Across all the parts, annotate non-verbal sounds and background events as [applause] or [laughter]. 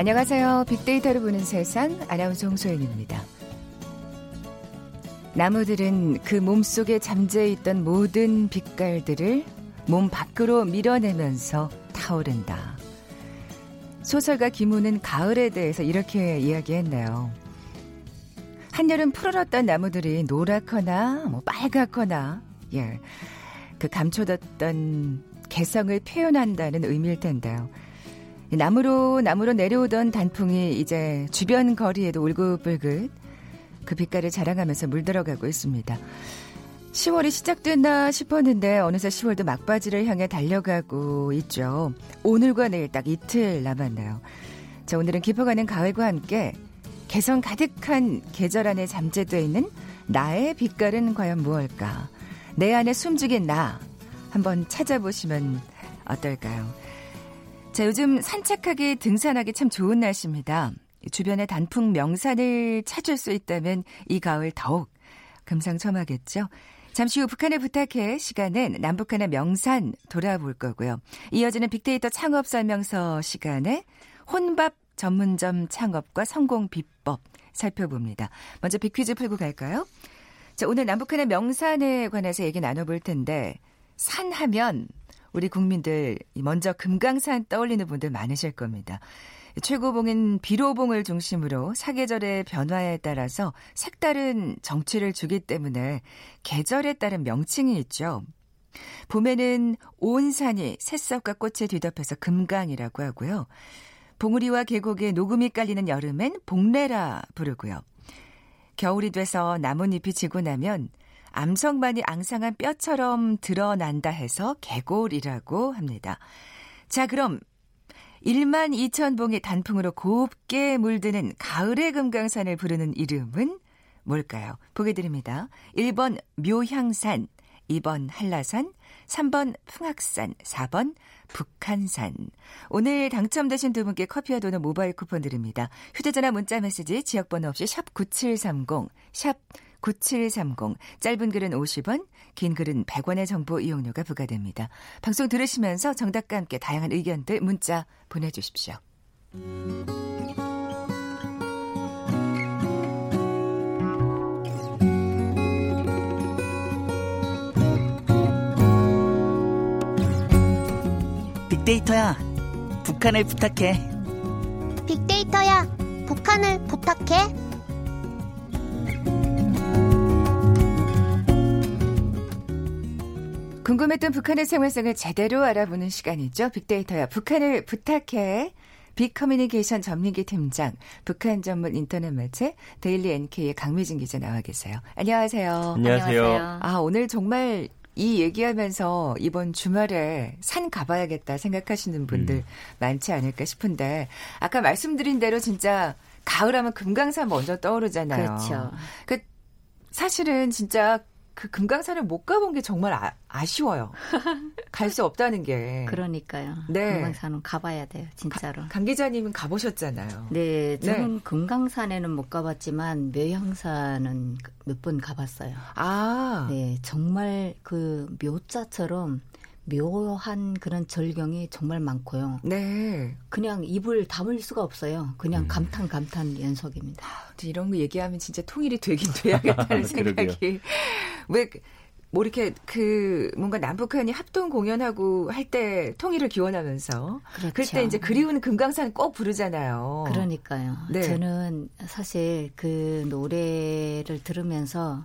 안녕하세요. 빅데이터를 보는 세상 아나운서 홍소연입니다. 나무들은 그 몸속에 잠재 있던 모든 빛깔들을 몸 밖으로 밀어내면서 타오른다. 소설가 김우는 가을에 대해서 이렇게 이야기했네요. 한여름 푸르렀던 나무들이 노랗거나 뭐 빨갛거나 예. 그 감춰뒀던 개성을 표현한다는 의미일 텐데요. 나무로 나무로 내려오던 단풍이 이제 주변 거리에도 울긋불긋 그 빛깔을 자랑하면서 물들어가고 있습니다. 10월이 시작됐나 싶었는데 어느새 10월도 막바지를 향해 달려가고 있죠. 오늘과 내일 딱 이틀 남았네요. 자, 오늘은 깊어가는 가을과 함께 개성 가득한 계절 안에 잠재되어 있는 나의 빛깔은 과연 무엇일까? 내 안에 숨죽인 나 한번 찾아보시면 어떨까요? 자, 요즘 산책하기, 등산하기 참 좋은 날씨입니다. 주변에 단풍 명산을 찾을 수 있다면 이 가을 더욱 금상첨화겠죠. 잠시 후 북한을 부탁해 시간은 남북한의 명산 돌아볼 거고요. 이어지는 빅데이터 창업 설명서 시간에 혼밥 전문점 창업과 성공 비법 살펴봅니다. 먼저 빅퀴즈 풀고 갈까요? 자, 오늘 남북한의 명산에 관해서 얘기 나눠볼 텐데 산 하면 우리 국민들 먼저 금강산 떠올리는 분들 많으실 겁니다. 최고봉인 비로봉을 중심으로 사계절의 변화에 따라서 색다른 정취를 주기 때문에 계절에 따른 명칭이 있죠. 봄에는 온 산이 새싹과 꽃에 뒤덮여서 금강이라고 하고요. 봉우리와 계곡에 녹음이 깔리는 여름엔 봉래라 부르고요. 겨울이 돼서 나뭇잎이 지고 나면 암석만이 앙상한 뼈처럼 드러난다 해서 개골이라고 합니다. 자, 그럼 1만 2천 봉의 단풍으로 곱게 물드는 가을의 금강산을 부르는 이름은 뭘까요? 보게 드립니다. 1번 묘향산, 2번 한라산, 3번 풍악산, 4번 북한산. 오늘 당첨되신 두 분께 커피와 도넛 모바일 쿠폰 드립니다. 휴대전화 문자 메시지 지역번호 없이 샵 9730, 샵 9730. 짧은 글은 50원, 긴 글은 100원의 정보 이용료가 부과됩니다. 방송 들으시면서 정답과 함께 다양한 의견들 문자 보내 주십시오. 빅데이터야, 북한을 부탁해. 빅데이터야, 북한을 부탁해. 궁금했던 북한의 생활상을 제대로 알아보는 시간이죠. 빅데이터야, 북한을 부탁해. 빅커뮤니케이션 전민기 팀장, 북한 전문 인터넷 매체 데일리 NK의 강미진 기자 나와 계세요. 안녕하세요. 안녕하세요. 아, 오늘 정말 이 얘기하면서 이번 주말에 산 가봐야겠다 생각하시는 분들 음. 많지 않을까 싶은데 아까 말씀드린 대로 진짜 가을하면 금강산 먼저 떠오르잖아요. 그렇죠. 그 사실은 진짜 그 금강산을 못 가본 게 정말 아, 쉬워요 갈 [laughs] 수 없다는 게. 그러니까요. 네. 금강산은 가봐야 돼요, 진짜로. 가, 강 기자님은 가보셨잖아요. 네, 저는 네. 금강산에는 못 가봤지만 묘향산은 몇 번 가봤어요. 아. 네, 정말 그 묘자처럼 묘한 그런 절경이 정말 많고요. 네. 그냥 입을 다물 수가 없어요. 그냥 음. 감탄 감탄 연속입니다. 아, 이런 거 얘기하면 진짜 통일이 되긴 돼야겠다는 [laughs] 생각이. 왜, 뭐 이렇게 그 뭔가 남북한이 합동 공연하고 할 때 통일을 기원하면서 그렇죠. 그때 이제 그리운 금강산 꼭 부르잖아요. 그러니까요. 네. 저는 사실 그 노래를 들으면서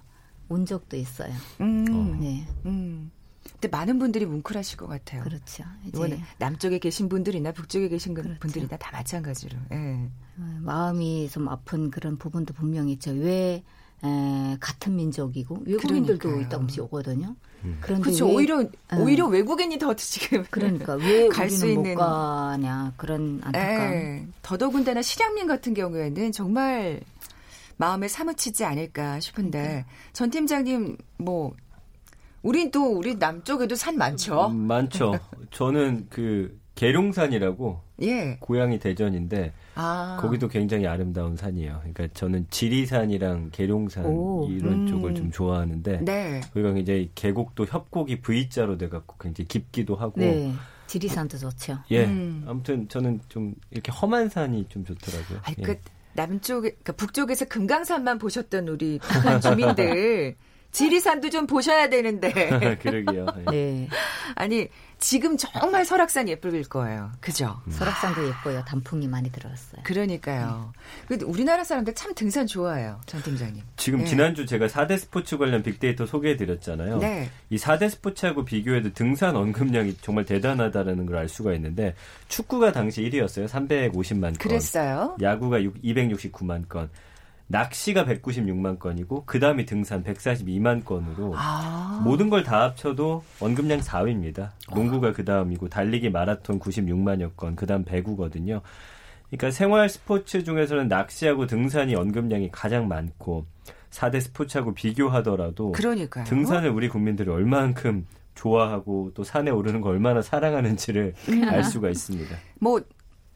운 적도 있어요. 음. 네. 음. 근데 많은 분들이 뭉클하실 것 같아요. 그렇죠. 이거는 남쪽에 계신 분들이나 북쪽에 계신 그렇죠. 분들이나 다 마찬가지로. 예. 어, 마음이 좀 아픈 그런 부분도 분명히 있죠. 왜 에, 같은 민족이고 외국인들도 그러니까요. 조금씩 오거든요. 음. 그런데 그렇죠. 왜, 오히려 에. 오히려 외국인이 더 지금 [laughs] 그러니까 왜 갈수 있는 못 가냐 그런 안타까움. 에, 더더군다나 실향민 같은 경우에는 정말 마음에 사무치지 않을까 싶은데 그러니까. 전 팀장님 뭐 우린 또 우리 남쪽에도 산 많죠. 음, 많죠. 저는 그 계룡산이라고 예. 고향이 대전인데 아. 거기도 굉장히 아름다운 산이에요. 그러니까 저는 지리산이랑 계룡산 오. 이런 음. 쪽을 좀 좋아하는데 네. 거기가 이제 계곡도 협곡이 V자로 돼갖고 굉장히 깊기도 하고 네. 지리산도 좋죠. 예. 음. 아무튼 저는 좀 이렇게 험한 산이 좀 좋더라고요. 아니, 예. 그 남쪽, 그러니까 북쪽에서 금강산만 보셨던 우리 북한 주민들 지리산도 좀 보셔야 되는데. 그러게요. 네. 네. 아니 지금 정말 설악산 예쁠 거예요. 그죠? 음. 설악산도 예뻐요. 단풍이 많이 들어왔어요. 그러니까요. 네. 우리나라 사람들 참 등산 좋아해요. 전 팀장님. 지금 네. 지난주 제가 4대 스포츠 관련 빅데이터 소개해 드렸잖아요. 네. 이 4대 스포츠하고 비교해도 등산 언급량이 정말 대단하다는 걸 알 수가 있는데 축구가 당시 1위였어요. 350만 건. 그랬어요. 야구가 269만 건. 낚시가 196만 건이고 그 다음이 등산 142만 건으로 아. 모든 걸 다 합쳐도 언급량 4위입니다. 농구가 그 다음이고 달리기 마라톤 96만여 건, 그 다음 배구거든요. 그러니까 생활 스포츠 중에서는 낚시하고 등산이 언급량이 가장 많고 4대 스포츠하고 비교하더라도 그러니까요. 등산을 우리 국민들이 얼만큼 좋아하고 또 산에 오르는 걸 얼마나 사랑하는지를 알 수가 있습니다. 뭐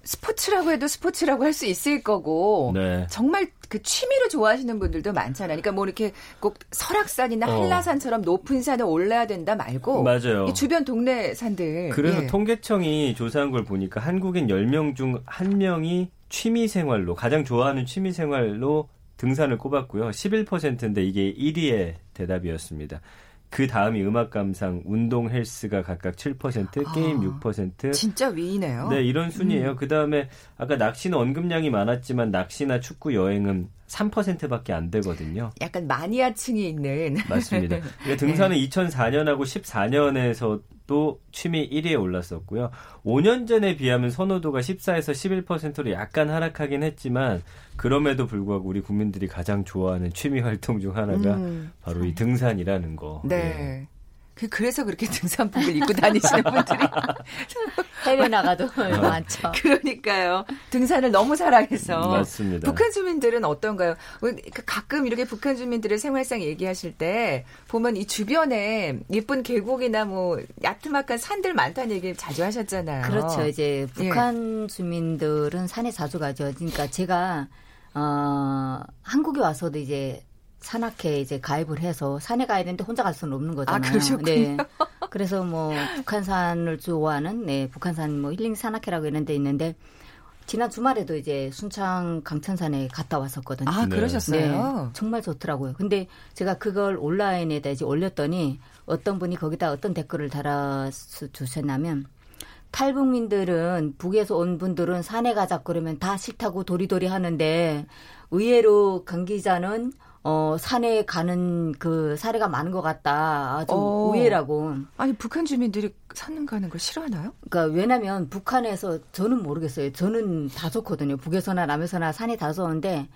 스포츠라고 해도 스포츠라고 할 수 있을 거고 네. 정말 그 취미로 좋아하시는 분들도 많잖아요. 그러니까 뭐 이렇게 꼭 설악산이나 어. 한라산처럼 높은 산에 올라야 된다 말고 맞아요. 주변 동네 산들. 그래서 예. 통계청이 조사한 걸 보니까 한국인 10명 중 1명이 취미 생활로 가장 좋아하는 취미 생활로 등산을 꼽았고요. 11%인데 이게 1위의 대답이었습니다. 그 다음이 음악 감상, 운동 헬스가 각각 7%, 아, 게임 6%. 진짜 위이네요. 네, 이런 순이에요. 음. 그 다음에 아까 낚시는 언급량이 많았지만 낚시나 축구 여행은 3%밖에 안 되거든요. 약간 마니아층이 있는. 맞습니다. [laughs] 그러니까 등산은 네. 2004년하고 14년에서 또 취미 1위에 올랐었고요. 5년 전에 비하면 선호도가 14에서 11%로 약간 하락하긴 했지만 그럼에도 불구하고 우리 국민들이 가장 좋아하는 취미 활동 중 하나가 음. 바로 이 등산이라는 거. 네. 네. 그, 그래서 그렇게 [laughs] 등산복을 입고 다니시는 분들이 [laughs] 해외 나가도 어. [laughs] 많죠. 그러니까요. 등산을 너무 사랑해서. 맞습니다. 북한 주민들은 어떤가요? 그 가끔 이렇게 북한 주민들의 생활상 얘기하실 때 보면 이 주변에 예쁜 계곡이나 뭐 야트막한 산들 많다는 얘기 자주 하셨잖아요. 그렇죠. 이제 북한 예. 주민들은 산에 자주 가죠. 그러니까 제가 어, 한국에 와서도 이제 산악회 이제 가입을 해서 산에 가야 되는데 혼자 갈 수는 없는 거잖아요. 아, 그러셨군요. 네. 그래서 뭐 북한산을 좋아하는 네, 북한산 뭐 힐링 산악회라고 이런 데 있는데 지난 주말에도 이제 순창 강천산에 갔다 왔었거든요. 아, 그러셨어요? 네, 정말 좋더라고요. 근데 제가 그걸 온라인에다 이제 올렸더니 어떤 분이 거기다 어떤 댓글을 달아 주셨냐면 탈북민들은 북에서 온 분들은 산에 가자 그러면 다 싫다고 도리도리 하는데 의외로 강 기자는 어, 산에 가는 그 사례가 많은 것 같다. 좀 어. 의외라고. 아니, 북한 주민들이 산 가는 걸 싫어하나요? 그러니까 왜냐면 북한에서 저는 모르겠어요. 저는 다 좋거든요. 북에서나 남에서나 산에 다 좋은데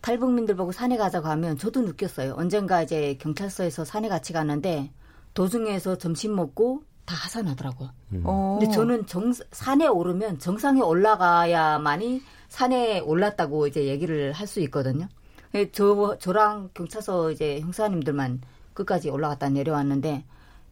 탈북민들 보고 산에 가자고 하면 저도 느꼈어요. 언젠가 이제 경찰서에서 산에 같이 가는데 도중에서 점심 먹고 다 하산하더라고요. 음. 어. 근데 저는 정, 산에 오르면 정상에 올라가야만이 산에 올랐다고 이제 얘기를 할 수 있거든요. 예, 저, 저랑 경찰서 이제 형사님들만 끝까지 올라갔다 내려왔는데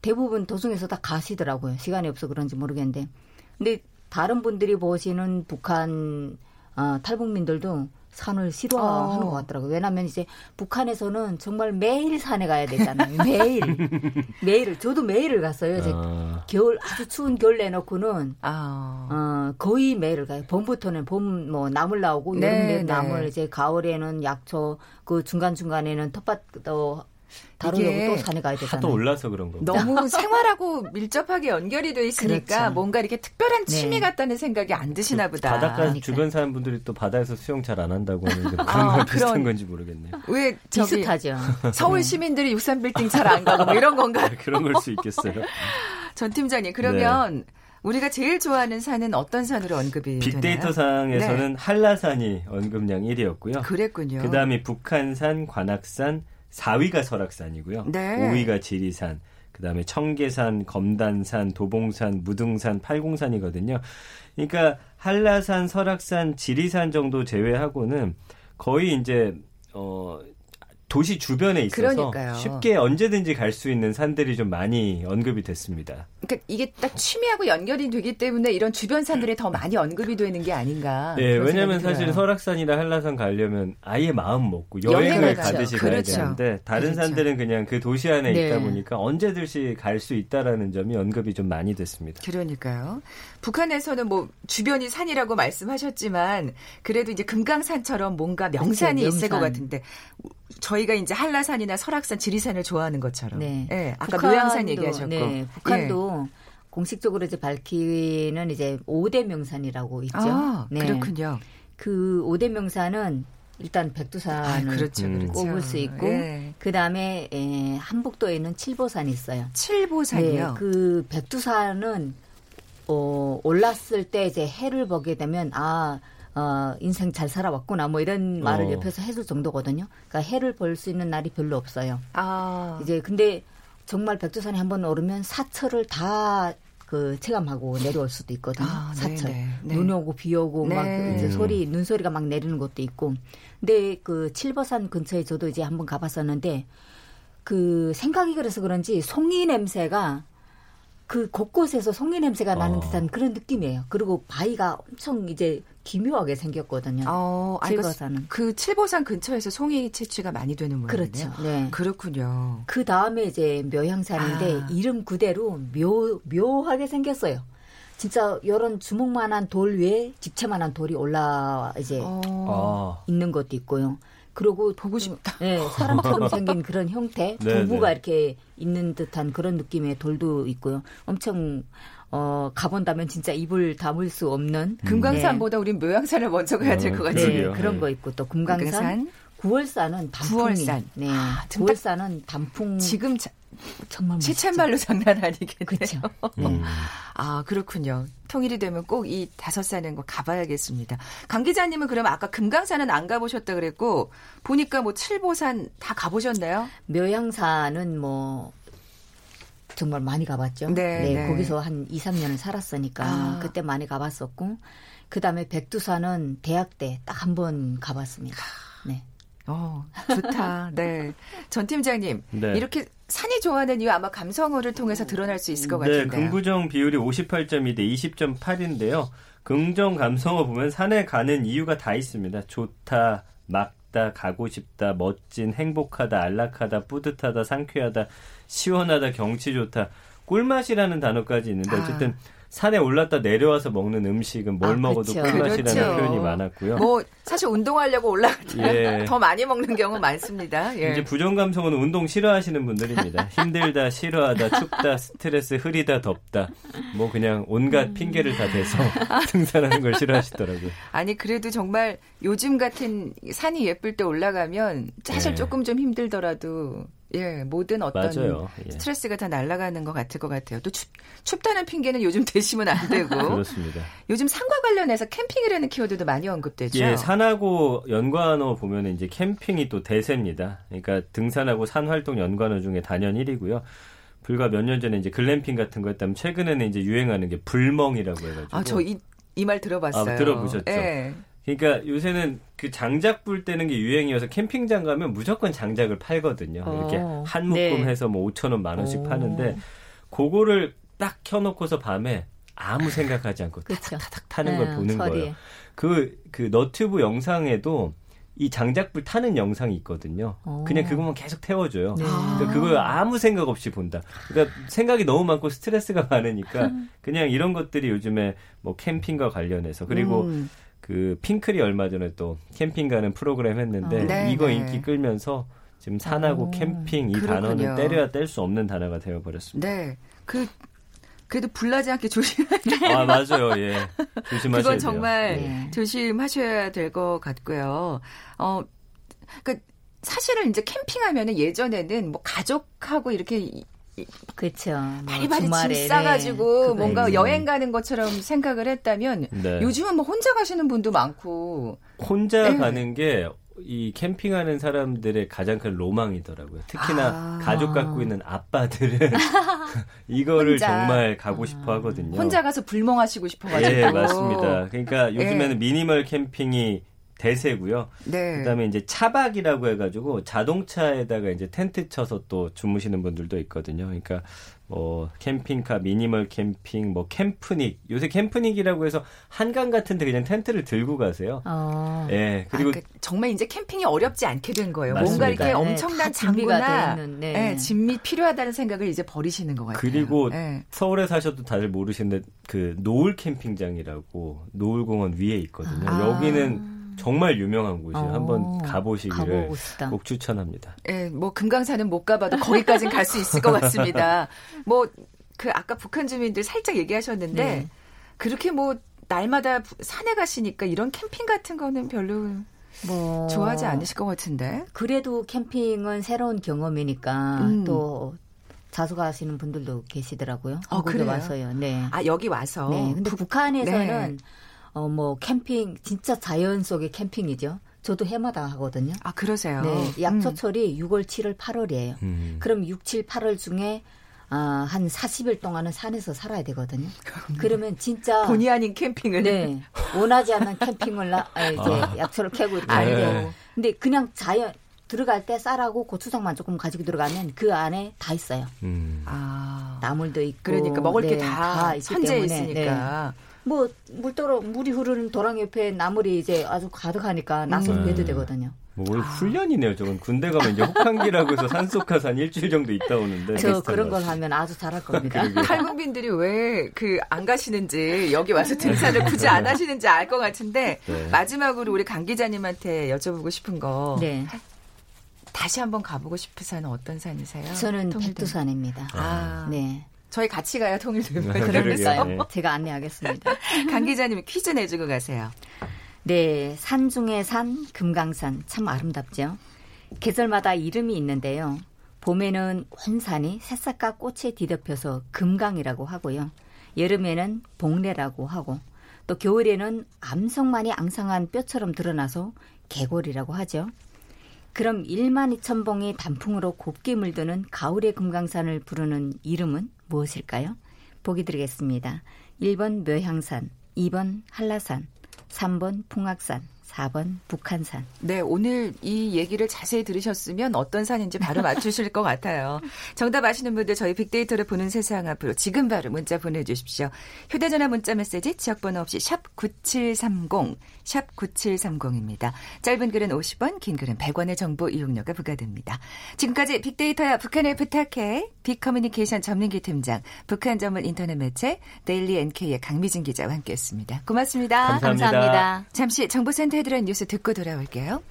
대부분 도중에서 다 가시더라고요. 시간이 없어 그런지 모르겠는데. 근데 다른 분들이 보시는 북한 어, 탈북민들도 산을 싫어하는 어. 것 같더라고요. 왜냐하면 이제 북한에서는 정말 매일 산에 가야 되잖아요. [laughs] 매일 매일 저도 매일을 갔어요. 이제 어. 겨울 아주 추운 겨울 내놓고는 어. 어, 거의 매일을 가요. 봄부터는 봄 뭐 나물 나오고 네, 여름에 네. 나물 이제 가을에는 약초 그 중간 중간에는 텃밭도 다루려고 또 산에 가야 되잖아요. 하도 올라서 그런 거. 너무 생활하고 밀접하게 연결이 돼 있으니까 그렇죠. 뭔가 이렇게 특별한 네. 취미 네. 같다는 생각이 안 드시나 보다. 바닷가 그러니까. 주변 사는 분들이 또 바다에서 수영 잘 안 한다고 하는데 [laughs] 그런 아, 건 비슷한 그런, 건지 모르겠네요. 왜 저기 비슷하죠. 서울 시민들이 63 빌딩 잘 안 가고 뭐 이런 건가? [laughs] 그런 걸 수 있겠어요. [laughs] 전 팀장님 그러면 네. 우리가 제일 좋아하는 산은 어떤 산으로 언급이 빅데이터 상에서는 네. 한라산이 언급량 1위였고요. 그랬군요. 그다음에 북한산, 관악산, 4위가 설악산이고요. 네. 5위가 지리산, 그다음에 청계산, 검단산, 도봉산, 무등산, 팔공산이거든요. 그러니까 한라산, 설악산, 지리산 정도 제외하고는 거의 이제 어 도시 주변에 있어서 그러니까요. 쉽게 언제든지 갈 수 있는 산들이 좀 많이 언급이 됐습니다. 그러니까 이게 딱 취미하고 연결이 되기 때문에 이런 주변 산들이 더 많이 언급이 되는 게 아닌가. 네, 왜냐하면 사실. 설악산이나 한라산 가려면 아예 마음 먹고 여행을. 가듯이 가야 그렇죠. 되는데 다른 그렇죠. 산들은 그냥 그 도시 안에 네. 있다 보니까 언제든지 갈 수 있다라는 점이 언급이 좀 많이 됐습니다. 그러니까요. 북한에서는 뭐 주변이 산이라고 말씀하셨지만 그래도 이제 금강산처럼 뭔가 명산이 그렇죠, 있을 것 명산. 같은데 저희가 이제 한라산이나 설악산, 지리산을 좋아하는 것처럼. 네. 예, 아까 북한도, 노양산 얘기하셨고. 네, 북한도 공식적으로 이제 밝히는 이제 5대 명산이라고 있죠. 아, 네. 그렇군요. 그 5대 명산은 일단 백두산을 아, 그렇죠, 음. 그렇죠. 꼽을 수 있고 예. 그다음에 에, 한북도에는 칠보산이 있어요. 칠보산이요. 네, 그 백두산은 어, 올랐을 때 이제 해를 보게 되면 아 어, 인생 잘 살아왔구나 뭐 이런 말을 어. 옆에서 해줄 정도거든요. 그러니까 해를 볼 수 있는 날이 별로 없어요. 아, 이제 근데 정말 백두산에 한 번 오르면 사철을 다 그 체감하고 내려올 수도 있거든요. 아, 사철. 네네, 네. 눈 오고 비 오고 막 네. 이제 음. 소리 눈소리가 막 내리는 것도 있고. 근데 그 칠보산 근처에 저도 이제 한번 가봤었는데 그 생각이 그래서 그런지 송이 냄새가 그 곳곳에서 송이 냄새가 나는 어. 듯한 그런 느낌이에요. 그리고 바위가 엄청 이제 기묘하게 생겼거든요. 어, 아, 그러니까 칠보산은. 그 칠보산 근처에서 송이 채취가 많이 되는 모양이네요. 그렇죠. 네. 그렇군요. 그 다음에 이제 묘향산인데 아. 이름 그대로 묘 묘하게 생겼어요. 진짜 이런 주먹만한 돌 위에 집채만한 돌이 올라 이제 어, 아, 있는 것도 있고요. 그리고 보고 싶다. 네, 사람처럼 [laughs] 생긴 그런 형태, 네, 부부가 네. 이렇게 있는 듯한 그런 느낌의 돌도 있고요. 엄청 어 가본다면 진짜 입을 다물 수 없는 금강산보다 우린 묘양산을 먼저 가야 될것 어, 네, 같아요. 그러게요. 그런 네. 거 있고 또 금강산, 금강산. 구월산은 단풍이 구월산. 네, 아, 등 구월산은 단풍 지금 자- 정말. 시쳇말로 장난 아니겠네요. 그렇죠. 음. [laughs] 아, 그렇군요. 통일이 되면 꼭 이 다섯 산은 거 가봐야겠습니다. 강 기자님은 그럼 아까 금강산은 안 가보셨다 그랬고, 보니까 뭐 칠보산 다 가보셨나요? 묘양산은 뭐 정말 많이 가봤죠. 네, 네. 거기서 한 2, 3년을 살았으니까 아. 그때 많이 가봤었고 그다음에 백두산은 대학 때 딱 한 번 가봤습니다. 네. 어, 좋다. 네. 전 팀장님, 네. 이렇게 산이 좋아하는 이유 아마 감성어를 통해서 드러날 수 있을 것 네, 같은데요. 긍부정 비율이 58.2 대 20.8인데요. 긍정 감성어 보면 산에 가는 이유가 다 있습니다. 좋다, 막다, 가고 싶다, 멋진, 행복하다, 안락하다, 뿌듯하다, 상쾌하다, 시원하다, 경치 좋다. 꿀맛이라는 단어까지 있는데 아. 어쨌든 산에 올랐다 내려와서 먹는 음식은 뭘 아, 먹어도 그렇죠. 꿀맛이라는 그렇죠. 표현이 많았고요. 뭐 사실 운동하려고 올라갈 때 예. 더 많이 먹는 경우 많습니다. 예. 이제 부정 감성은 운동 싫어하시는 분들입니다. [laughs] 힘들다, 싫어하다, 춥다, 스트레스, 흐리다, 덥다. 뭐 그냥 온갖 핑계를 다 대서 [laughs] 등산하는 걸 싫어하시더라고요. 아니 그래도 정말 요즘 같은 산이 예쁠 때 올라가면 사실 네. 조금 좀 힘들더라도 예 모든 어떤. 예. 스트레스가 다 날아가는 것 같을 것 같아요. 또 춥, 춥다는 핑계는 요즘 대시면 안 되고 [laughs] 그렇습니다. 요즘 산과 관련해서 캠핑이라는 키워드도 많이 언급되죠. 예, 산하고 연관어 보면 이제 캠핑이 또 대세입니다. 그러니까 등산하고 산 활동 연관어 중에 단연 1위고요. 불과 몇 년 전에 이제 글램핑 같은 거 했다면 최근에는 이제 유행하는 게 불멍이라고 해가지고. 아 저 이 이 말 들어봤어요. 아, 들어보셨죠? 예. 그러니까 요새는 그 장작 불 때는 게 유행이어서 캠핑장 가면 무조건 장작을 팔거든요. 이렇게 어, 한 묶음 네. 해서 뭐 5천 원, 만 원씩 오. 파는데 그거를 딱 켜놓고서 밤에 아무 생각하지 않고. 타닥타닥 타는 걸 네, 보는 서리에. 거예요. 그, 그 너튜브 영상에도 이 장작불 타는 영상이 있거든요. 오. 그냥 그것만 계속 태워줘요. 네. 그러니까 그걸 아무 생각 없이 본다. 그러니까 생각이 너무 많고 스트레스가 많으니까 [laughs] 그냥 이런 것들이 요즘에 뭐 캠핑과 관련해서 그리고 음. 그 핑클이 얼마 전에 또 캠핑 가는 프로그램 했는데 어. 네, 이거 네. 인기 끌면서 지금 산하고 어. 캠핑 이 그렇군요. 단어는 때려야 뗄 수 없는 단어가 되어 버렸습니다. 네. 그 그래도 불나지 않게 [laughs] 조심해야 아 맞아요, 예. 조심하셔야 그건 돼요. 정말 네. 조심하셔야 될 것 같고요. 어, 그 사실은 이제 캠핑하면은 예전에는 뭐 가족하고 이렇게 이- 그렇죠. 뭐 바리바리 주말에, 짐 네, 싸가지고 그거 뭔가 음. 여행 가는 것처럼 생각을 했다면 네. 요즘은 뭐 혼자 가시는 분도 많고 혼자 네. 가는 게 이 캠핑하는 사람들의 가장 큰 로망이더라고요. 특히나 아. 가족 갖고 있는 아빠들은 [laughs] [laughs] 이거를 혼자. 정말 가고 싶어 하거든요. 혼자 가서 불멍하시고 싶어가지고 예, 맞습니다. 그러니까 요즘에는 예. 미니멀 캠핑이 대세고요. 네. 그다음에 이제 차박이라고 해가지고 자동차에다가 이제 텐트 쳐서 또 주무시는 분들도 있거든요. 그러니까 뭐 캠핑카, 미니멀 캠핑, 뭐 캠프닉. 요새 캠프닉이라고 해서 한강 같은데 그냥 텐트를 들고 가세요. 어. 예. 그리고 아, 그 정말 이제 캠핑이 어렵지 않게 된 거예요. 맞습니다. 뭔가 이렇게 네, 엄청난 장비가 네. 네, 짐이 필요하다는 생각을 이제 버리시는 것 같아요. 그리고 네. 서울에 사셔도 다들 모르시는데 그 노을 캠핑장이라고 노을공원 위에 있거든요. 아. 여기는 정말 유명한 곳이에요. 어, 한번 가보시기를 꼭 추천합니다. 예, 뭐 금강산은 못 가봐도 거기까지는 갈 수 있을 것 같습니다. [laughs] 뭐 그 아까 북한 주민들 살짝 얘기하셨는데 네. 그렇게 뭐 날마다 산에 가시니까 이런 캠핑 같은 거는 별로 뭐 좋아하지 않으실 것 같은데. 그래도 캠핑은 새로운 경험이니까 음. 또 자주 가시는 분들도 계시더라고요. 어, 그래 와서요. 네. 아 여기 와서. 네. 근데 북, 북한에서는 네. 어, 뭐, 캠핑, 진짜 자연 속의 캠핑이죠. 저도 해마다 하거든요. 아, 그러세요? 네. 약초철이 음. 6월, 7월, 8월이에요. 음. 그럼 6, 7, 8월 중에 아, 한 40일 동안은 산에서 살아야 되거든요. 그러면 진짜 본의 아닌 캠핑을 네. [laughs] 원하지 않는 캠핑을 나, 아, 이제 아. 약초를 캐고 이렇게 하는데 근데 그냥 자연 들어갈 때 쌀하고 고추장만 조금 가지고 들어가면 그 안에 다 있어요. 음. 아. 나물도 있고 그러니까 먹을 네, 게다 선재 있으니까. 네. 뭐 물도로 물이 흐르는 도랑 옆에 나물이 이제 아주 가득하니까 음. 배도 되거든요. 뭐 오늘 훈련이네요. 저건 군대 가면 이제 혹한기라고 해서 한 일주일 정도 있다 오는데. 저 그런 걸 하면 아주 잘할 겁니다. 탈북민들이 왜 그 안 가시는지 여기 와서 등산을 굳이 안 하시는지 알 것 같은데 네. 마지막으로 우리 강 기자님한테 여쭤보고 싶은 거. 네. 다시 한번 가보고 싶은 산은 어떤 산이세요? 저는 백두산입니다. 아, 네. 저희 같이 가야 통일되면 네, 그러니까요. 네. 제가 안내하겠습니다. [laughs] 강 기자님이 퀴즈 내주고 가세요. 네, 산 중에 산 금강산 참 아름답죠. 계절마다 이름이 있는데요. 봄에는 혼산이 새싹과 꽃에 뒤덮여서 금강이라고 하고요. 여름에는 복례라고 하고 또 겨울에는 암석만이 앙상한 뼈처럼 드러나서 개골이라고 하죠. 그럼 1만 2천 봉이 단풍으로 곱게 물드는 가을의 금강산을 부르는 이름은 무엇일까요? 보기 드리겠습니다. 1번 묘향산, 2번 한라산, 3번 풍악산, 4번 북한산. 네, 오늘 이 얘기를 자세히 들으셨으면 어떤 산인지 바로 맞추실 것 같아요. 정답 아시는 분들 저희 빅데이터를 보는 세상 앞으로 지금 바로 문자 보내주십시오. 휴대전화 문자 메시지 지역번호 없이 샵 9730, 샵 9730입니다. 짧은 글은 50원, 긴 글은 100원의 정보 이용료가 부과됩니다. 지금까지 빅데이터야 북한을 부탁해 빅커뮤니케이션 전민기 팀장, 북한 전문 인터넷 매체 데일리 NK의 강미진 기자와 함께했습니다. 고맙습니다. 감사합니다. 감사합니다. 잠시 정보센터 헤드라인 뉴스 듣고 돌아올게요.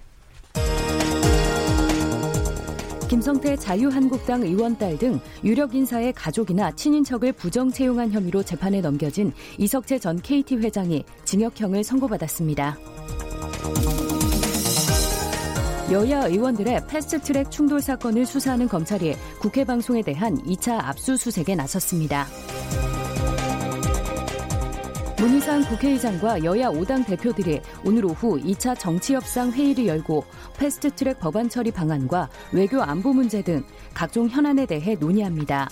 김성태 자유한국당 의원 딸 등 유력 인사의 가족이나 친인척을 부정 채용한 혐의로 재판에 넘겨진 이석재 전 KT 회장이 징역형을 선고받았습니다. 여야 의원들의 패스트트랙 충돌 사건을 수사하는 검찰이 국회 방송에 대한 2차 압수수색에 나섰습니다. 문희상 국회의장과 여야 5당 대표들이 오늘 오후 2차 정치협상 회의를 열고 패스트트랙 법안 처리 방안과 외교 안보 문제 등 각종 현안에 대해 논의합니다.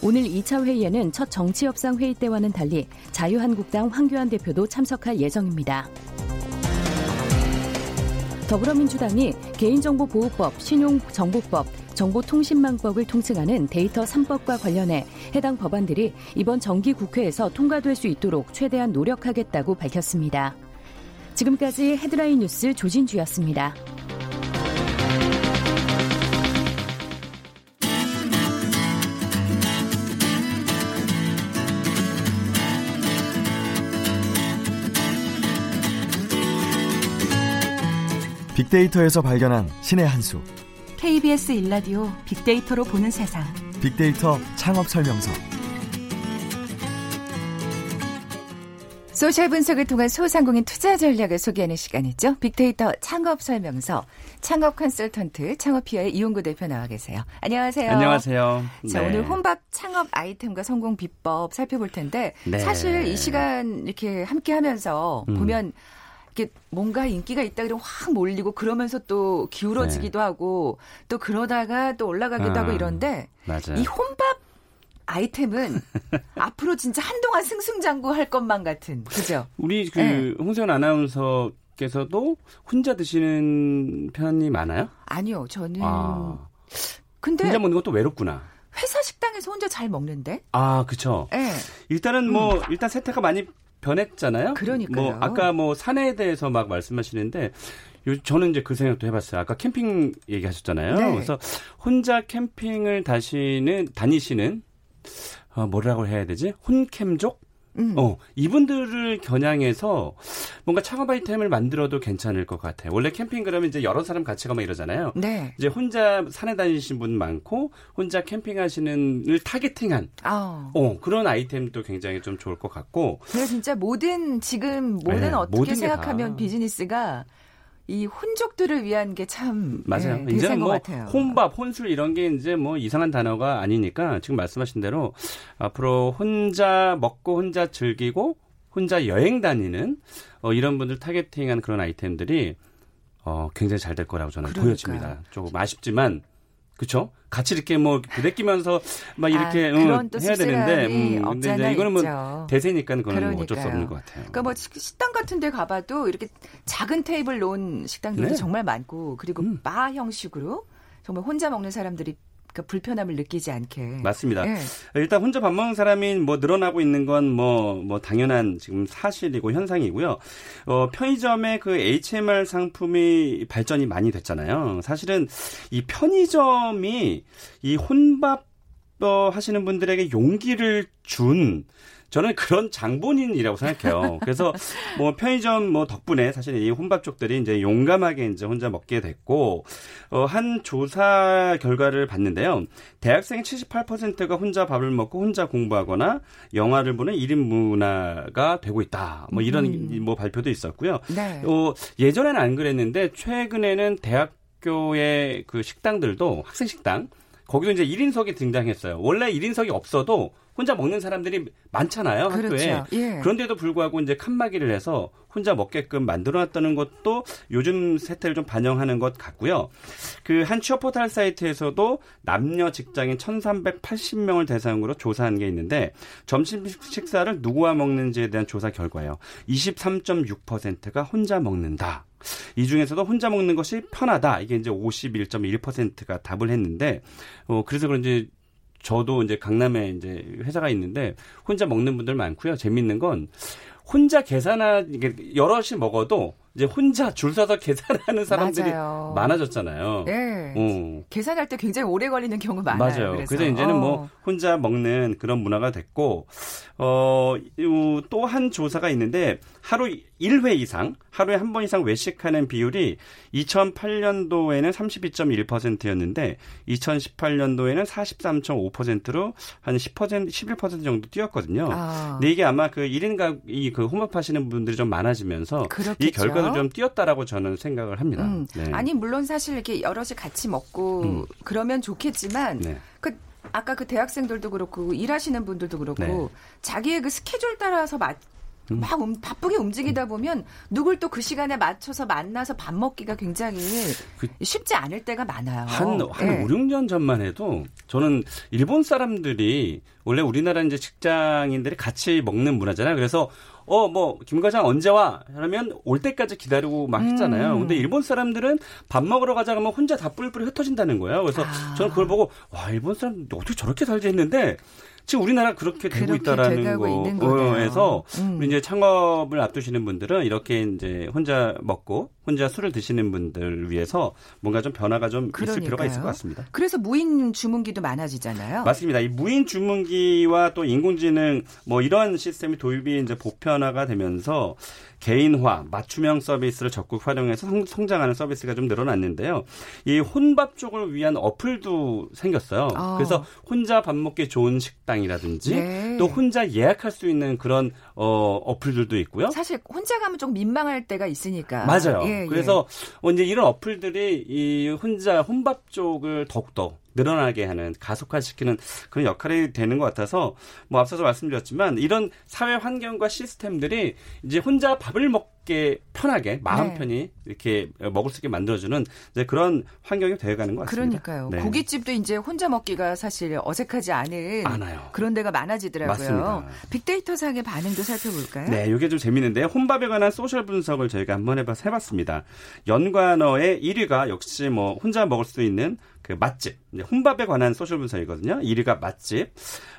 오늘 2차 회의에는 첫 정치협상 회의 때와는 달리 자유한국당 황교안 대표도 참석할 예정입니다. 더불어민주당이 개인정보보호법, 신용정보법, 정보통신망법을 통칭하는 데이터 3법과 관련해 해당 법안들이 이번 정기 국회에서 통과될 수 있도록 최대한 노력하겠다고 밝혔습니다. 지금까지 헤드라인 뉴스 조진주였습니다. 빅데이터에서 발견한 신의 한 수. KBS 일라디오 빅데이터로 보는 세상. 빅데이터 창업 설명서. 소셜 분석을 통한 소상공인 투자 전략을 소개하는 시간이죠. 빅데이터 창업 설명서. 창업 컨설턴트 창업피아의 이용구 대표 나와 계세요. 안녕하세요. 안녕하세요. 자, 네. 오늘 혼밥 창업 아이템과 성공 비법 살펴볼 텐데 네. 사실 이 시간 이렇게 함께 하면서 음. 보면 이게 뭔가 인기가 있다 그러면 확 몰리고 그러면서 또 기울어지기도 네. 하고 또 그러다가 또 올라가기도 아, 하고 이런데 맞아요. 이 혼밥 아이템은 [laughs] 앞으로 진짜 한동안 승승장구할 것만 같은 그죠? 우리 그 네. 홍세현 아나운서 어머니께서도 혼자 드시는 편이 많아요? 아니요, 저는. 아. 근데 혼자 먹는 것도 외롭구나. 회사 식당에서 혼자 잘 먹는데? 아, 그쵸. 예. 일단은 뭐, 일단 세태가 많이 변했잖아요. 그러니까요. 뭐, 아까 뭐, 산에 대해서 막 말씀하시는데, 요, 저는 이제 그 생각도 해봤어요. 아까 캠핑 얘기하셨잖아요. 네. 그래서 혼자 캠핑을 다시는, 다니시는, 어, 뭐라고 해야 되지? 혼캠족? 음. 어, 이분들을 겨냥해서 뭔가 창업 아이템을 만들어도 괜찮을 것 같아요. 원래 캠핑 그러면 이제 여러 사람 같이 가면 이러잖아요. 네. 이제 혼자 산에 다니시는 분 많고 혼자 캠핑하시는 을 타겟팅한 아. 어, 그런 아이템도 굉장히 좀 좋을 것 같고 제가 진짜 모든 지금 모든 네, 어떻게 모든 게 생각하면 다. 비즈니스가 이 혼족들을 위한 게 참 맞아요. 네, 대세인 것뭐 같아요. 혼밥, 혼술 이런 게 이제 뭐 이상한 단어가 아니니까 지금 말씀하신 대로 앞으로 혼자 먹고 혼자 즐기고 혼자 여행 다니는 어, 이런 분들 타겟팅한 그런 아이템들이 어, 굉장히 잘 될 거라고 저는 그러니까요. 보여집니다. 조금 아쉽지만 그렇죠? 같이 이렇게 뭐 부대끼면서 막 이렇게 아, 응, 해야 되는데 씁쓸함이 근데 이제 이거는 뭐 있죠. 대세니까 그거는 뭐 어쩔 수 그러니까요. 없는 것 같아요. 그러니까 뭐 식- 식당 같은 데 가봐도 이렇게 작은 테이블 놓은 식당들도 네. 정말 많고 그리고 음. 바 형식으로 정말 혼자 먹는 사람들이 그 불편함을 느끼지 않게 맞습니다. 예. 일단 혼자 밥 먹는 사람이 뭐 늘어나고 있는 건뭐뭐 당연한 지금 사실이고 현상이고요. 어 편의점의 그 HMR 상품이 발전이 많이 됐잖아요. 사실은 이 편의점이 이 혼밥 어, 하시는 분들에게 용기를 준 저는 그런 장본인이라고 생각해요. 그래서 [laughs] 뭐 편의점 뭐 덕분에 사실 이 혼밥 쪽들이 이제 용감하게 이제 혼자 먹게 됐고 어, 한 조사 결과를 봤는데요. 대학생 78%가 혼자 밥을 먹고 혼자 공부하거나 영화를 보는 1인 문화가 되고 있다. 뭐 이런 뭐 발표도 있었고요. 네. 어, 예전에는 안 그랬는데 최근에는 대학교의 그 식당들도 학생 식당 거기도 이제 1인석이 등장했어요. 원래 1인석이 없어도 혼자 먹는 사람들이 많잖아요, 학교에. 그렇죠. 예. 그런데도 불구하고 이제 칸막이를 해서 혼자 먹게끔 만들어놨다는 것도 요즘 세태를 좀 반영하는 것 같고요. 그 한 취업 포털 사이트에서도 남녀 직장인 1,380명을 대상으로 조사한 게 있는데 점심 식사를 누구와 먹는지에 대한 조사 결과예요. 23.6%가 혼자 먹는다. 이 중에서도 혼자 먹는 것이 편하다. 이게 이제 51.1%가 답을 했는데, 어, 그래서 그런지 저도 이제 강남에 이제 회사가 있는데 혼자 먹는 분들 많고요. 재밌는 건 혼자 계산하 이게 여럿이 먹어도 이제 혼자 줄 서서 계산하는 사람들이 맞아요. 많아졌잖아요. 예. 어. 계산할 때 굉장히 오래 걸리는 경우 많아요. 맞아요. 그래서, 그래서, 이제는 어. 뭐 혼자 먹는 그런 문화가 됐고 어 또 한 조사가 있는데 하루 1회 이상 하루에 한 번 이상 외식하는 비율이 2008년도에는 32.1%였는데 2018년도에는 43.5%로 한 10% 11% 정도 뛰었거든요. 아. 근데 이게 아마 그 1인 가이 그 혼밥하시는 분들이 좀 많아지면서 그렇겠죠. 이 결과 도 좀 뛰었다라고 저는 생각을 합니다. 음. 네. 아니 물론 사실 이렇게 여럿이 같이 먹고 음. 그러면 좋겠지만 네. 그 아까 그 대학생들도 그렇고 일하시는 분들도 그렇고 네. 자기의 그 스케줄 따라서 맞, 막 음, 바쁘게 움직이다 보면 누굴 또 그 시간에 맞춰서 만나서 밥 먹기가 굉장히 그- 쉽지 않을 때가 많아요. 한, 한 예. 5, 6년 전만 해도 저는 일본 사람들이 원래 우리나라 이제 직장인들이 같이 먹는 문화잖아요. 그래서 어, 뭐, 김 과장 언제 와? 하면 올 때까지 기다리고 막 했잖아요. 음. 근데 일본 사람들은 밥 먹으러 가자 그러면 혼자 다 뿔뿔이 흩어진다는 거예요. 그래서 아. 저는 그걸 보고, 와, 일본 사람 어떻게 저렇게 살지 했는데, 지금 우리나라 그렇게 되고 그렇게 있다라는. 거에서 음. 우리 이제 창업을 앞두시는 분들은 이렇게 이제 혼자 먹고 혼자 술을 드시는 분들 위해서 뭔가 좀 변화가 좀 있을 필요가 있을 것 그러니까요. 같습니다. 그래서 무인 주문기도 많아지잖아요. 맞습니다. 이 무인 주문기와 또 인공지능 뭐 이런 시스템이 도입이 이제 보편화가 되면서 개인화, 맞춤형 서비스를 적극 활용해서 성, 장하는 서비스가 좀 늘어났는데요. 이 혼밥 쪽을 위한 어플도 생겼어요. 어. 그래서 혼자 밥 먹기 좋은 식당이라든지 네. 또 혼자 예약할 수 있는 그런 어, 어플들도 있고요. 사실 혼자 가면 좀 민망할 때가 있으니까. 맞아요. 예, 예. 그래서 어, 이제 이런 어플들이 이 혼자 혼밥 쪽을 더욱더 늘어나게 하는 가속화시키는 그런 역할이 되는 것 같아서 뭐 앞서서 말씀드렸지만 이런 사회 환경과 시스템들이 이제 혼자 밥을 먹게 편하게 마음 네. 편히 이렇게 먹을 수 있게 만들어주는 이제 그런 환경이 되어가는 것 같습니다. 그러니까요. 네. 고깃집도 이제 혼자 먹기가 사실 어색하지 않은 않아요. 그런 데가 많아지더라고요. 맞습니다. 빅데이터 상의 반응도 살펴볼까요? 네, 이게 좀 재밌는데요. 혼밥에 관한 소셜 분석을 저희가 한번 해봐, 해봤습니다. 연관어의 1위가 역시 뭐 혼자 먹을 수 있는 그 맛집. 이제 혼밥에 관한 소셜 분석이거든요. 1위가 맛집,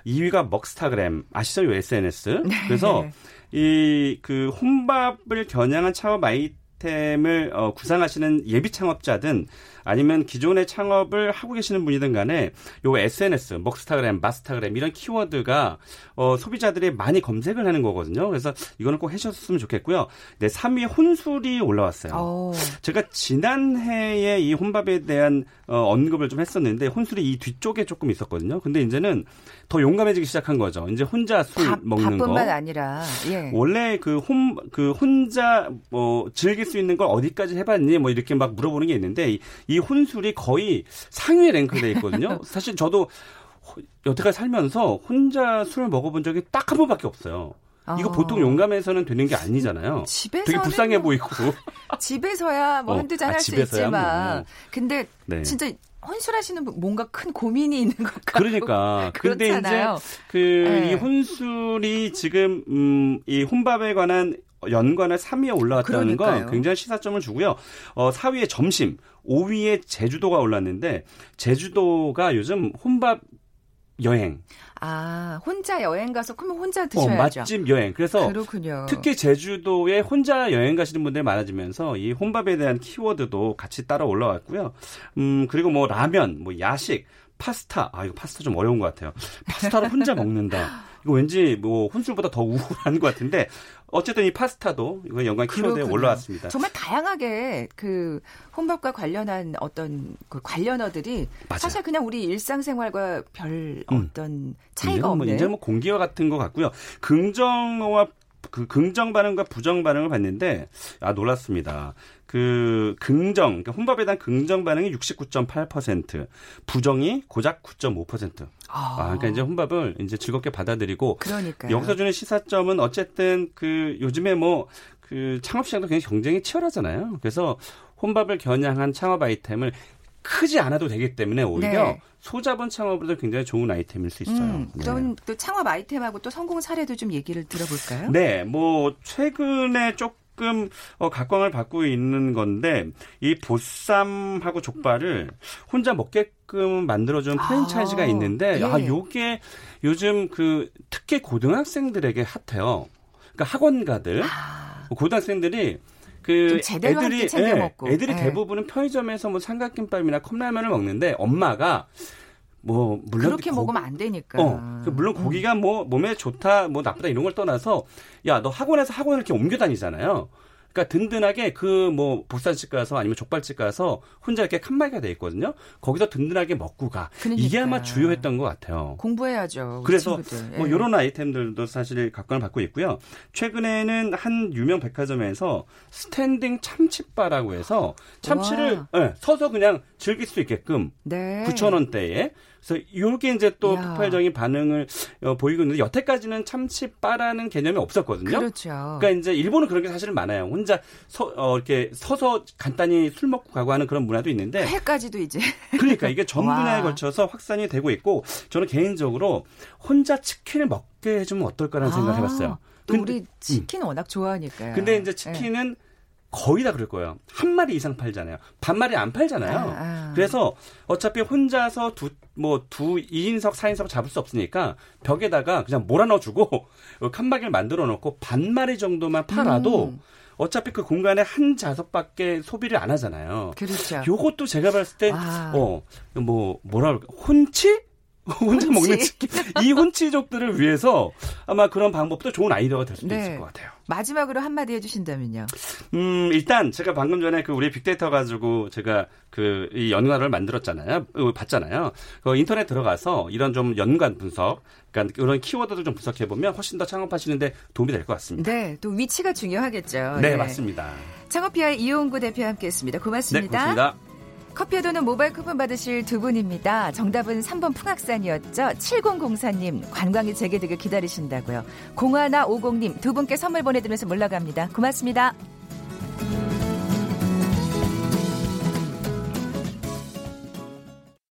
2위가 먹스타그램. 아시죠? 요 SNS. 그래서 이 그 혼밥을 겨냥한 창업 아이 템을 어, 구상하시는 예비 창업자든 아니면 기존의 창업을 하고 계시는 분이든 간에 요 SNS, 먹스타그램, 마스타그램 이런 키워드가 어, 소비자들이 많이 검색을 하는 거거든요. 그래서 이거는 꼭 해주셨으면 좋겠고요. 네, 3위 혼술이 올라왔어요. 오. 제가 지난해에 이 혼밥에 대한 어, 언급을 좀 했었는데 혼술이 이 뒤쪽에 조금 있었거든요. 근데 이제는 더 용감해지기 시작한 거죠. 이제 혼자 술 밥, 먹는 거. 밥뿐만 아니라 예. 원래 그 혼, 그 혼자 뭐 즐길 수 있는 걸 어디까지 해봤니? 뭐 이렇게 막 물어보는 게 있는데 이, 이 혼술이 거의 상위에 랭크돼 있거든요. [laughs] 사실 저도 호- 여태까지 살면서 혼자 술을 먹어본 적이 딱 한 번밖에 없어요. 이거 어. 보통 용감해서는 되는 게 아니잖아요. 집에서는 되게 불쌍해 뭐 보이고. [laughs] 집에서야 뭐 어, 한두 잔 아, 할수 집에서야 있지만 뭐. 근데 네. 진짜 혼술하시는 분 뭔가 큰 고민이 있는 것 같고 그러니까. [laughs] 근데 이제 그렇잖아요. 그 네. 이 혼술이 지금 음, 이 혼밥에 관한 연관을 3위에 올라왔다는 건 그러니까요. 굉장히 시사점을 주고요. 어, 4위에 점심, 5위에 제주도가 올랐는데 제주도가 요즘 혼밥 여행, 아 혼자 여행 가서 그러면 혼자 어, 드셔야죠. 맛집 여행. 그래서 그렇군요. 특히 제주도에 혼자 여행 가시는 분들이 많아지면서 이 혼밥에 대한 키워드도 같이 따라 올라왔고요. 음, 그리고 뭐 라면, 뭐 야식, 파스타. 아, 이거 파스타 좀 어려운 것 같아요. 파스타를 혼자 먹는다. 이거 왠지 뭐 혼술보다 더 우울한 것 같은데 어쨌든 이 파스타도 이거 연관 키워드에. 올라왔습니다. 정말 다양하게 그 혼밥과 관련한 어떤 그 관련어들이 맞아요. 사실 그냥 우리 일상생활과 별 음. 어떤 차이가 이제 뭐, 없는 이제 뭐 공기와 같은 것 같고요. 긍정어와 그 긍정 반응과 부정 반응을 봤는데 아 놀랐습니다. 그 긍정 그러니까 혼밥에 대한 긍정 반응이 69.8%, 부정이 고작 9.5%. 아, 그러니까 이제 혼밥을 이제 즐겁게 받아들이고 그러니까요. 여기서 주는 시사점은 어쨌든 그 요즘에 뭐 그 창업 시장도 굉장히 경쟁이 치열하잖아요. 그래서 혼밥을 겨냥한 창업 아이템을 크지 않아도 되기 때문에 오히려 네. 소자본 창업으로도 굉장히 좋은 아이템일 수 있어요. 음, 네. 그럼 또 창업 아이템하고 또 성공 사례도 좀 얘기를 들어볼까요? 네, 뭐 최근에 조금 어, 각광을 받고 있는 건데 이 보쌈하고 족발을 혼자 먹게끔 만들어준 프랜차이즈가 아, 있는데 예. 아 요게 요즘 그 특히 고등학생들에게 핫해요. 그러니까 학원가들 고등학생들이 그 예, 먹고. 애들이 예. 대부분은 편의점에서 뭐 삼각김밥이나 컵라면을 먹는데 엄마가 뭐 물론 그렇게 고- 먹으면 안 되니까. 어, 그 물론 고기가 뭐 몸에 좋다, 뭐 나쁘다 이런 걸 떠나서 야, 너 학원에서 학원을 이렇게 옮겨 다니잖아요. 그러니까 든든하게 그 뭐 보쌈집 가서 아니면 족발집 가서 혼자 이렇게 칸막이가 돼 있거든요. 거기서 든든하게 먹고 가. 이게 그러니까. 아마 주요했던 것 같아요. 공부해야죠. 그래서 친구들. 뭐 예. 이런 아이템들도 사실 각광을 받고 있고요. 최근에는 한 유명 백화점에서 스탠딩 참치바라고 해서 참치를 예, 서서 그냥 즐길 수 있게끔 네. 9,000원대에. 그래서 이게 이제 또 이야. 폭발적인 반응을 어, 보이고 있는데 여태까지는 참치바라는 개념이 없었거든요. 그렇죠. 그러니까 이제 일본은 그런 게 사실은 많아요. 혼자 서, 어, 이렇게 서서 간단히 술 먹고 가고 하는 그런 문화도 있는데 회까지도 이제 그러니까 이게 전 [laughs] 와. 분야에 걸쳐서 확산이 되고 있고 저는 개인적으로 혼자 치킨을 먹게 해주면 어떨까라는 생각을 해봤어요. 아, 또 근데- 우리 치킨 워낙 좋아하니까요. 근데 이제 예. 치킨은 거의 다 그럴 거예요. 한 마리 이상 팔잖아요. 반마리 안 팔잖아요. 아, 아. 그래서 어차피 혼자서 두, 뭐, 두, 2인석, 4인석 잡을 수 없으니까 벽에다가 그냥 몰아넣어주고 [laughs] 칸막이를 만들어 놓고 반마리 정도만 팔아도 음. 어차피 그 공간에 한 좌석밖에 소비를 안 하잖아요. 그렇죠. 요것도 제가 봤을 때, 아. 어, 뭐, 뭐라 그럴까, 혼치? [laughs] 혼자 혼치? 먹는 치킨. 이 혼치족들을 위해서 아마 그런 방법도 좋은 아이디어가 될 수도 네. 있을 것 같아요. 마지막으로 한마디 해주신다면요. 음, 일단 제가 방금 전에 그 우리 빅데이터 가지고 제가 그 이 연관을 만들었잖아요. 어, 봤잖아요. 그 인터넷 들어가서 이런 좀 연관 분석, 그러니까 그런 키워드들 좀 분석해 보면 훨씬 더 창업하시는데 도움이 될 것 같습니다. 네, 또 위치가 중요하겠죠. 네, 맞습니다. 창업피아 이용구 대표 함께했습니다. 네, 고맙습니다. 고맙습니다. 커피에 도는 모바일 쿠폰 받으실 두 분입니다. 정답은 3번 풍악산이었죠. 7004님 관광이 재개되길 기다리신다고요. 0150님 두 분께 선물 보내드리면서 물러갑니다. 고맙습니다.